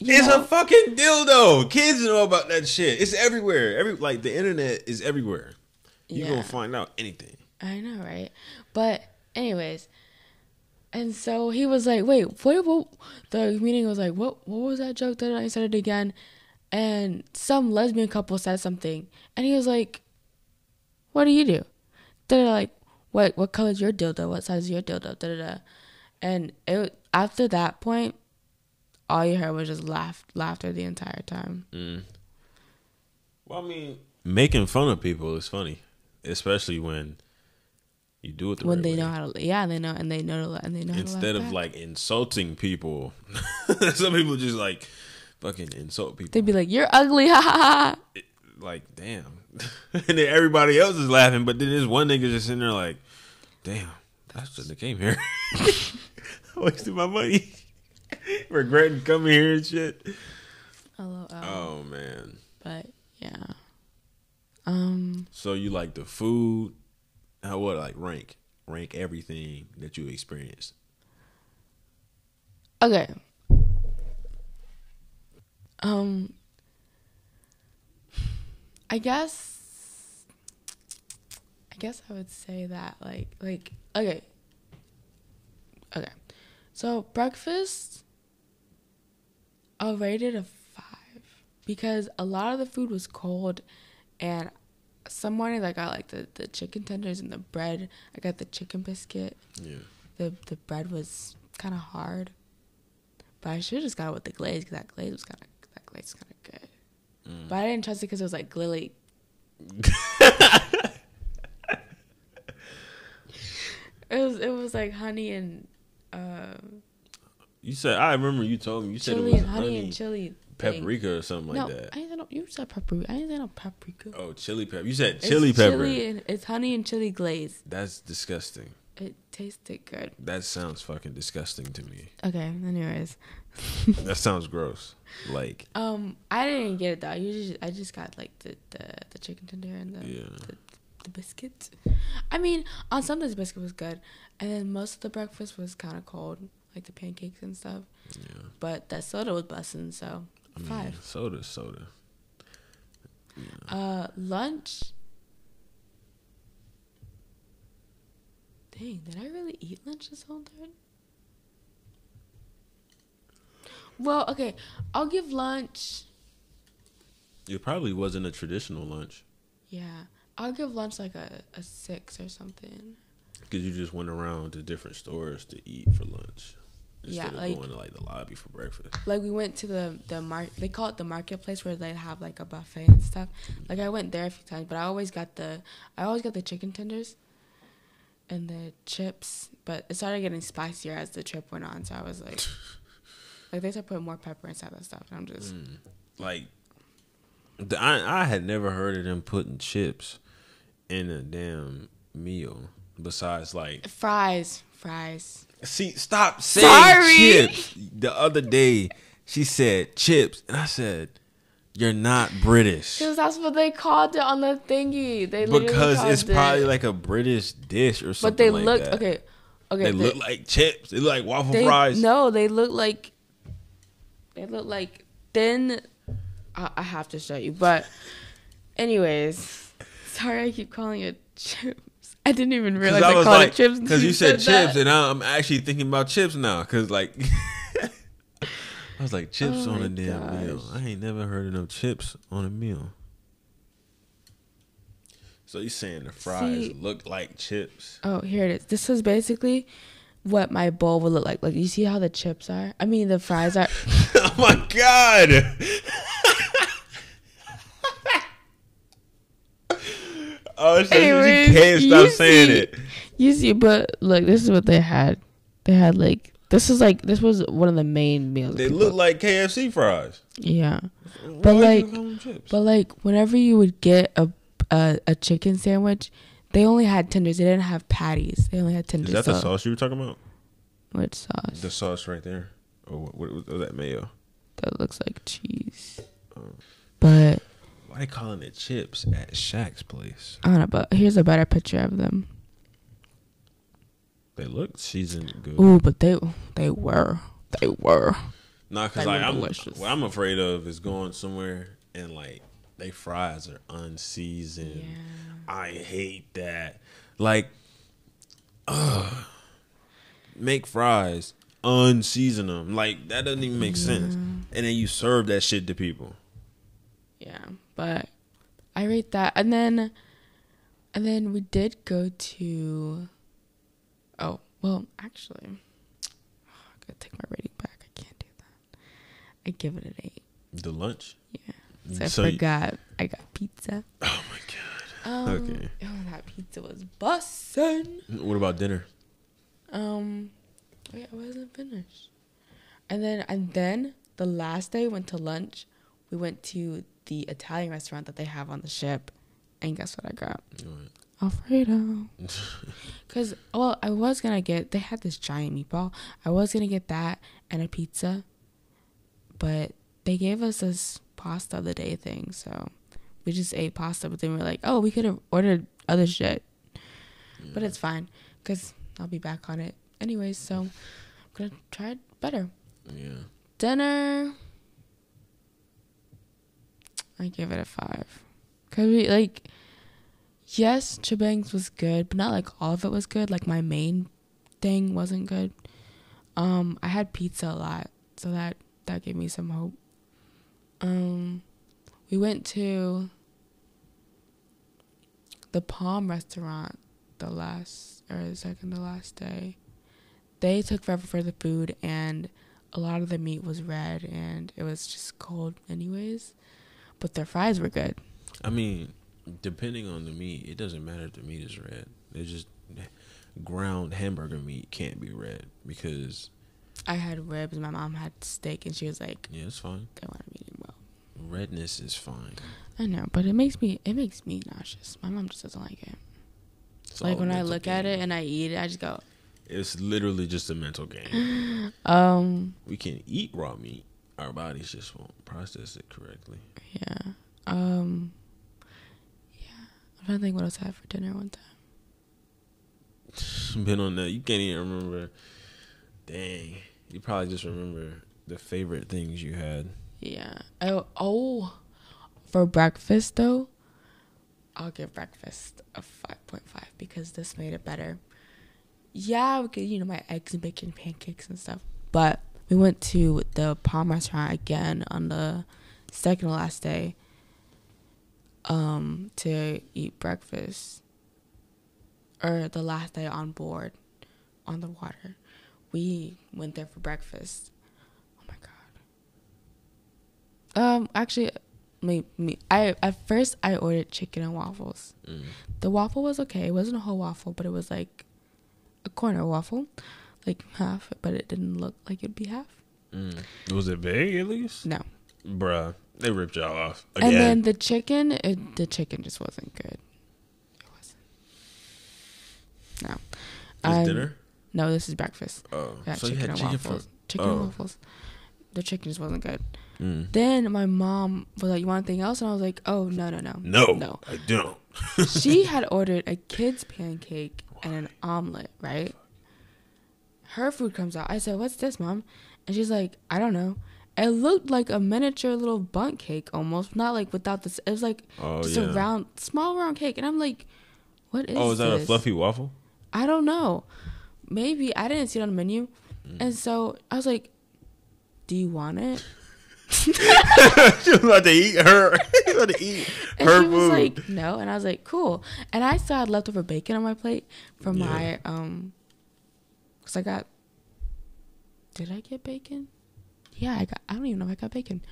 It's know? a fucking dildo. Kids know about that shit. It's everywhere. Every like the internet is everywhere. You yeah. gonna find out anything. I know, right? But anyways, and so he was like, "Wait, what?" what? The meeting was like, "What? What was that joke?" That I said it again, and some lesbian couple said something, and he was like, "What do you do?" They're like, "What? What color's your dildo? What size is your dildo?" Da da da. And it after that point, all you heard was just laugh, laughter the entire time. Mm. Well, I mean, making fun of people is funny, especially when you do it the when right they way. know how to, yeah, they know and they know and they know instead of back. like insulting people. some people just like fucking insult people. They'd be like, "You're ugly," ha ha ha. Like, damn, and then everybody else is laughing, but then this one nigga just sitting there like, "Damn, I shouldn't have came here. I wasted my money, regretting coming here and shit." Hello. Oh man. But yeah. Um. So you like the food? how would like rank rank everything that you experienced? Okay. Um I guess I guess I would say that like like okay. Okay. So breakfast I'll rate it a five because a lot of the food was cold and some mornings I got like the, the chicken tenders and the bread. I got the chicken biscuit. Yeah. The the bread was kind of hard, but I should have just got it with the glaze because that glaze was kind of that glaze was kind of good. Mm. But I didn't trust it because it was like glilly. it was it was like honey and. Uh, You said I remember you told me you said it was and honey, and chili. paprika or something no, like that. I didn't know you said paprika. I didn't say no paprika. Oh, chili pepper. You said chili pepper. Chili and, it's honey and chili glaze. That's disgusting. It tasted good. That sounds fucking disgusting to me. Okay. Anyways. that sounds gross. Like. Um, I didn't get it though. I usually I just got like the the, the chicken tender and the, yeah. the the biscuit. I mean, on some days biscuit was good, and then most of the breakfast was kind of cold, like the pancakes and stuff. Yeah. But that soda was busting, so I mean, five. Soda, soda. Yeah. Uh, lunch. Dang, did I really eat lunch this whole time? Well, okay, I'll give lunch. It probably wasn't a traditional lunch. Yeah, I'll give lunch like a, a six or something. Because you just went around to different stores to eat for lunch. Instead yeah, like, going to like the lobby for breakfast. Like we went to the the mar- they call it the marketplace where they have like a buffet and stuff. Like I went there a few times, but I always got the I always got the chicken tenders and the chips. But it started getting spicier as the trip went on, so I was like, like they started putting more pepper inside that stuff, and I'm just mm. like, I I had never heard of them putting chips in a damn meal. Besides like fries, fries. See, stop saying Sorry. chips. The other day, she said chips, and I said, "You're not British." Because that's what they called it on the thingy. They because it's probably like a British dish or something. But they like looked that. okay. Okay, they, they, look like chips. They look like waffle they, fries. No, they look like they look like thin. I, I have to show you, but anyways, sorry I keep calling it chips. I didn't even realize I, I called like, it chips. Because you said, said chips, and I'm actually thinking about chips now. Because like, I was like, chips oh on a damn gosh. meal. I ain't never heard of no chips on a meal. So you saying the fries See, look like chips? Oh, here it is. This is basically what my bowl would look like. Like you see how the chips are? I mean, the fries are. oh my god! Oh, so Anyways, you can't stop saying it. You see, but look, this is what they had. They had like this is like this was one of the main meals. They look like KFC fries. Yeah, Why but like, but like whenever you would get a, a a chicken sandwich, they only had tenders. They didn't have patties. They only had tenders. Is that the sauce you were talking about? What sauce? The sauce right there. Oh, what, what was that mayo? That looks like cheese. Oh. But why are they calling it chips at Shaq's place? I don't know, but here's a better picture of them. They look seasoned good. Ooh, but they they were they were. Nah, cause like I'm what I'm afraid of is going somewhere and like they fries are unseasoned. Yeah. I hate that. Like, uh, make fries, unseason them. Like that doesn't even make yeah. sense. And then you serve that shit to people. Yeah but I rate that. And then, and then we did go to. Oh well, actually, oh, I gotta take my rating back. I can't do that. I give it an eight. The lunch. Yeah. So, so I forgot. You, I got pizza. Oh my god. Um, okay. Oh, that pizza was bussin'. What about dinner? Um, wait, I wasn't finished. And then, and then the last day went to lunch. We went to the Italian restaurant that they have on the ship, and guess what I got? Alfredo. Cause well, I was gonna get. They had this giant meatball. I was gonna get that and a pizza, but they gave us this pasta of the day thing, so we just ate pasta. But then we are like, oh, we could have ordered other shit, yeah. but it's fine, cause I'll be back on it anyways. So I'm gonna try it better. Yeah. Dinner. I give it a five. Cause we like, yes, Chibang's was good, but not like all of it was good. Like my main thing wasn't good. Um, I had pizza a lot, so that that gave me some hope. Um, we went to the Palm restaurant the last or the second to last day. They took forever for the food, and a lot of the meat was red, and it was just cold, anyways but their fries were good. I mean, depending on the meat, it doesn't matter if the meat is red. It's just ground hamburger meat can't be red because I had ribs. My mom had steak, and she was like, "Yeah, it's fine." They want to medium well. Redness is fine. I know, but it makes me it makes me nauseous. My mom just doesn't like it. It's like when I look game. at it and I eat it, I just go. It's literally just a mental game. um, we can eat raw meat. Our bodies just won't process it correctly. Yeah. Um. Yeah. I'm trying to think what else I had for dinner one time. Been on that. You can't even remember. Dang. You probably just remember the favorite things you had. Yeah. Oh, oh. For breakfast though, I'll give breakfast a five point five because this made it better. Yeah, we could you know my eggs and bacon pancakes and stuff, but we went to the Palm restaurant again on the second to last day um to eat breakfast or the last day on board on the water. We went there for breakfast. Oh my god. Um actually me, me i at first i ordered chicken and waffles. Mm. the waffle was okay. It wasn't a whole waffle but it was like a corner waffle like half but it didn't look like it'd be half mm. was it big at least no bruh they ripped y'all off again. and then the chicken it, the chicken just wasn't good it wasn't no um, dinner no this is breakfast oh so chicken you had and chicken waffles for, chicken oh. and waffles the chicken just wasn't good Mm. Then my mom was like, "You want anything else?" And I was like, "Oh no, no, no, no, no, I don't." she had ordered a kid's pancake and an omelet, right? Her food comes out. I said, "What's this, mom?" And she's like, "I don't know." It looked like a miniature little Bundt cake almost, not like without this. It was like oh, just yeah. a round, small round cake, and I'm like, "What is?" Oh, is that this? a fluffy waffle? I don't know. Maybe I didn't see it on the menu, mm. and so I was like, "Do you want it?" she was about to eat her. she was about to eat and her she food. was like, no, and I was like, cool. And I still had leftover bacon on my plate from yeah. my um, cause I got. Did I get bacon? Yeah, I got. I don't even know if I got bacon.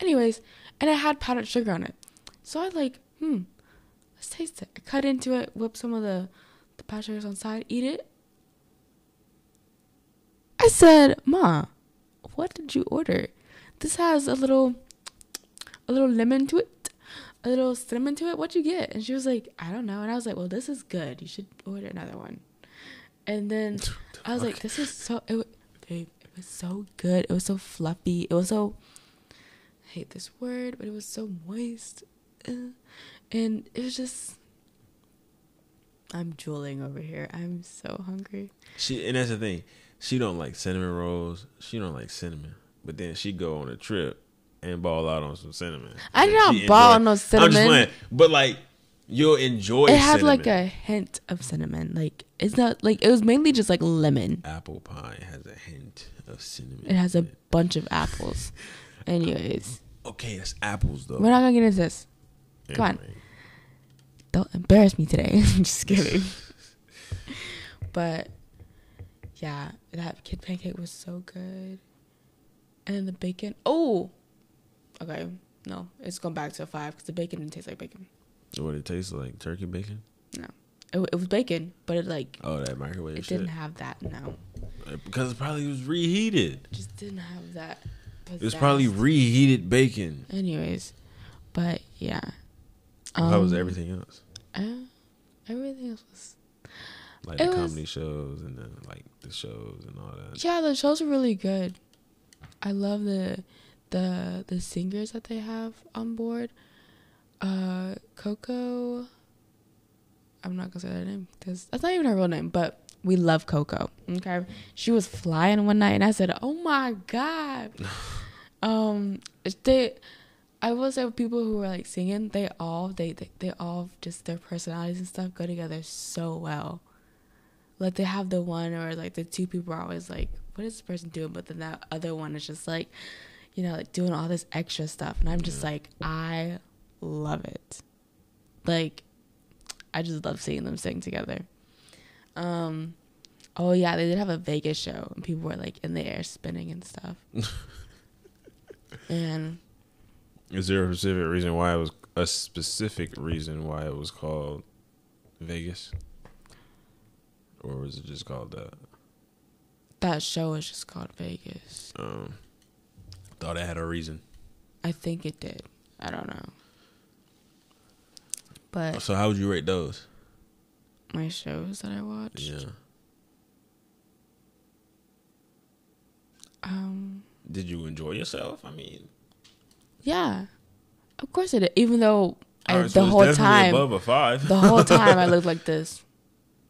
Anyways, and I had powdered sugar on it, so I like, hmm, let's taste it. I cut into it, whip some of the the powdered sugars on side, eat it. I said, Ma, what did you order? this has a little a little lemon to it a little cinnamon to it what'd you get and she was like i don't know and i was like well this is good you should order another one and then i was like this is so it, babe, it was so good. It was so fluffy. It was so i hate this word but it was so moist. Uh, and it was just i'm drooling over here. I'm so hungry. She and that's the thing. She don't like cinnamon rolls. She don't like cinnamon. But then she go on a trip and ball out on some cinnamon. I did not ball on no cinnamon. I'm just playing, but like you'll enjoy. It had like a hint of cinnamon. Like it's not like it was mainly just like lemon. Apple pie has a hint of cinnamon. It has a bunch of apples. Anyways. Okay, it's apples though. We're not gonna get into this. Come on. Don't embarrass me today. I'm just kidding. but yeah, that kid pancake was so good and then the bacon. Oh, okay. No, it's gone back to a five because the bacon didn't taste like bacon. What it tastes like? Turkey bacon? No, it, it was bacon, but it like oh that microwave. It shit. didn't have that. No, uh, because it probably was reheated. It just didn't have that. It was probably reheated bacon. Anyways, but yeah. Um, How was um, everything else? Uh, everything else was like the comedy was, shows and then like the shows and all that. Yeah, the shows are really good. I love the the the singers that they have on board. Uh, Coco. I'm not gonna say that name because that's not even her real name, but we love Coco. Okay, she was flying one night, and I said, "Oh my god." um, they, I will say, people who were like singing, they all they, they they all just their personalities and stuff go together so well. Like they have the one or like the two people are always like what is this person doing? But then that other one is just like, you know, like doing all this extra stuff. And I'm just like, I love it. Like, I just love seeing them sing together. Um, oh yeah, they did have a Vegas show, and people were like in the air spinning and stuff. and is there a specific reason why it was a specific reason why it was called Vegas, or was it just called that? That show is just called Vegas. Um, thought it had a reason. I think it did. I don't know. But so, how would you rate those? My shows that I watched. Yeah. Um. Did you enjoy yourself? I mean. Yeah, of course it did. Even though I, right, so the whole time, above a five. the whole time I looked like this,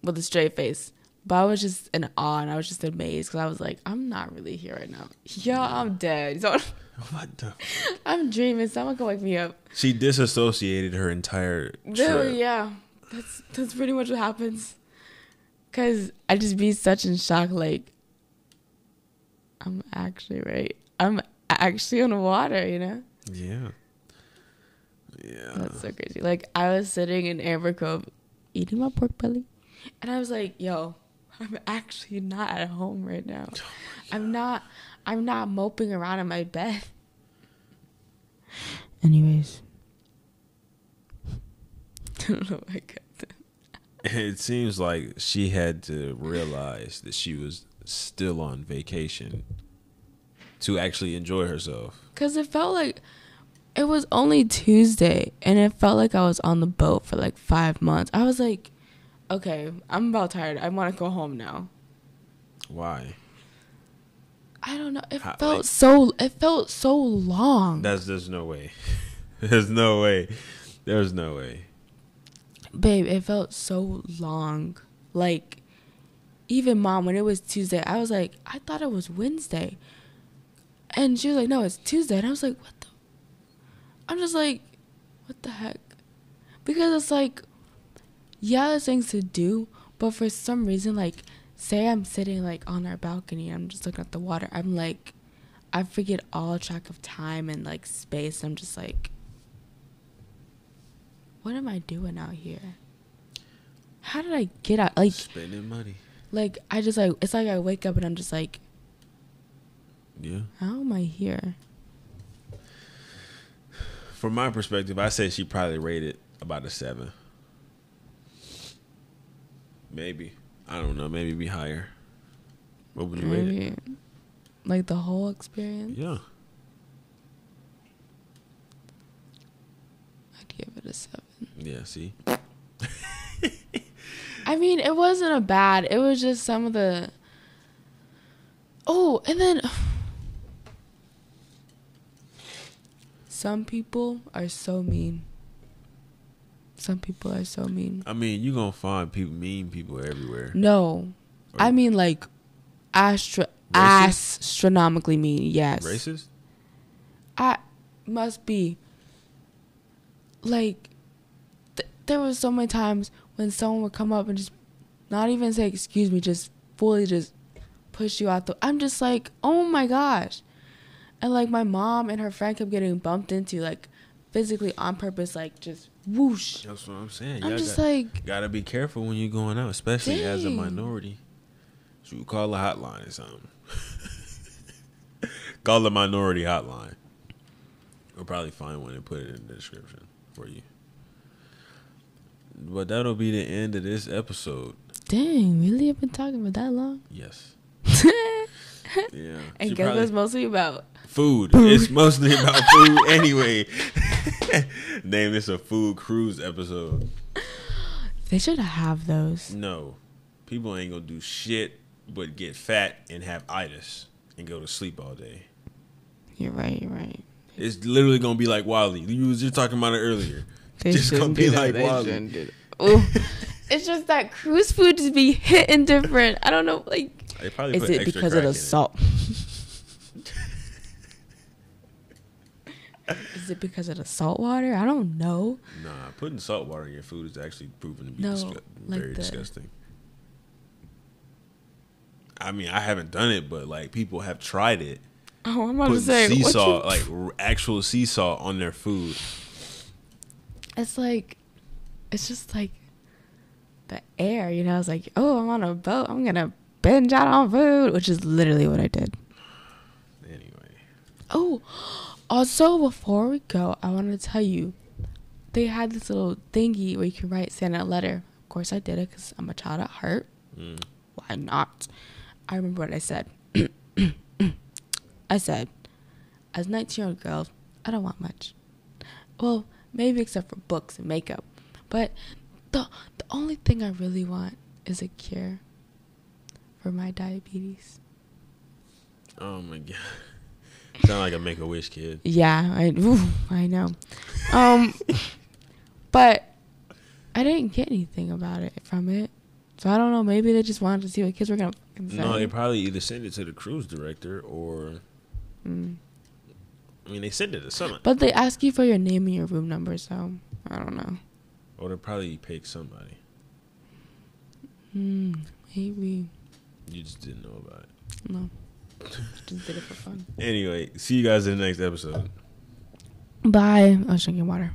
with a straight face. But I was just in awe and I was just amazed because I was like, I'm not really here right now. Yeah, I'm dead. So what the? I'm dreaming. Someone can wake me up. She disassociated her entire. Trip. Yeah, that's that's pretty much what happens. Cause I just be such in shock, like I'm actually right. I'm actually on water, you know. Yeah. Yeah. That's so crazy. Like I was sitting in Amber Cove eating my pork belly, and I was like, "Yo, I'm actually not at home right now. Oh I'm not. I'm not moping around in my bed." Anyways, I don't know. I got It seems like she had to realize that she was still on vacation to actually enjoy herself. Cause it felt like it was only Tuesday, and it felt like I was on the boat for like five months. I was like, okay, I'm about tired. I want to go home now. Why? I don't know. It How, felt like, so. It felt so long. That's there's no way. there's no way. There's no way. Babe, it felt so long. Like, even mom, when it was Tuesday, I was like, I thought it was Wednesday. And she was like, no, it's Tuesday. And I was like, what the? I'm just like, what the heck? Because it's like, yeah, there's things to do, but for some reason, like, say I'm sitting like on our balcony, I'm just looking at the water. I'm like, I forget all track of time and like space. I'm just like, what am I doing out here? How did I get out? Like spending money. Like I just like it's like I wake up and I'm just like, yeah. How am I here? From my perspective, I say she probably rated about a seven. Maybe. I don't know. Maybe be higher. What would you maybe. rate it? Like the whole experience? Yeah. I'd give it a seven. Yeah, see? I mean, it wasn't a bad. It was just some of the. Oh, and then Some people are so mean. Some people are so mean. I mean, you're gonna find people mean people everywhere. No, or I mean like astro astronomically mean. Yes. Racist. I must be. Like, th- there was so many times when someone would come up and just not even say excuse me, just fully just push you out the. I'm just like, oh my gosh and like my mom and her friend kept getting bumped into like physically on purpose, like just whoosh. That's what I'm saying. I'm just got, like, gotta be careful when you're going out, especially dang. as a minority. So you call a hotline or something. call the minority hotline. We'll probably find one and put it in the description for you. But that'll be the end of this episode. Dang, really? I've been talking for that long? Yes. yeah. And guess what it's mostly about? Food. It's mostly about food anyway. Name this a food cruise episode. They should have those. No. People ain't gonna do shit but get fat and have itis and go to sleep all day. You're right, you're right. It's literally gonna be like WALL-E. You was just talking about it earlier. They just gonna be like WALL-E. it's just that cruise food just be hitting different. I don't know, like is it because of the salt? Is it because of the salt water? I don't know. Nah, putting salt water in your food is actually proven to be no, disgu- like very the, disgusting. I mean, I haven't done it, but like people have tried it. Oh, I'm about to say sea salt, you... like actual sea salt, on their food. It's like, it's just like the air, you know. It's like, oh, I'm on a boat. I'm gonna binge out on food, which is literally what I did. Anyway. Oh, also before we go, I want to tell you, they had this little thingy where you can write Santa a letter. Of course, I did it because I'm a child at heart. Mm. Why not? I remember what I said. I said, as 19 year old girl, I don't want much. Well, maybe except for books and makeup. But the the only thing I really want is a cure for my diabetes. Oh my god. Sound like a make a wish kid. Yeah, I ooh, I know. Um but I didn't get anything about it from it. So I don't know, maybe they just wanted to see what kids were gonna say. No, they probably either send it to the cruise director or mm. I mean they send it to someone. But they ask you for your name and your room number, so I don't know. Or they probably pick somebody. Hmm, maybe. You just didn't know about it. No. Just did it for fun. Anyway, see you guys in the next episode. Bye. I was drinking water.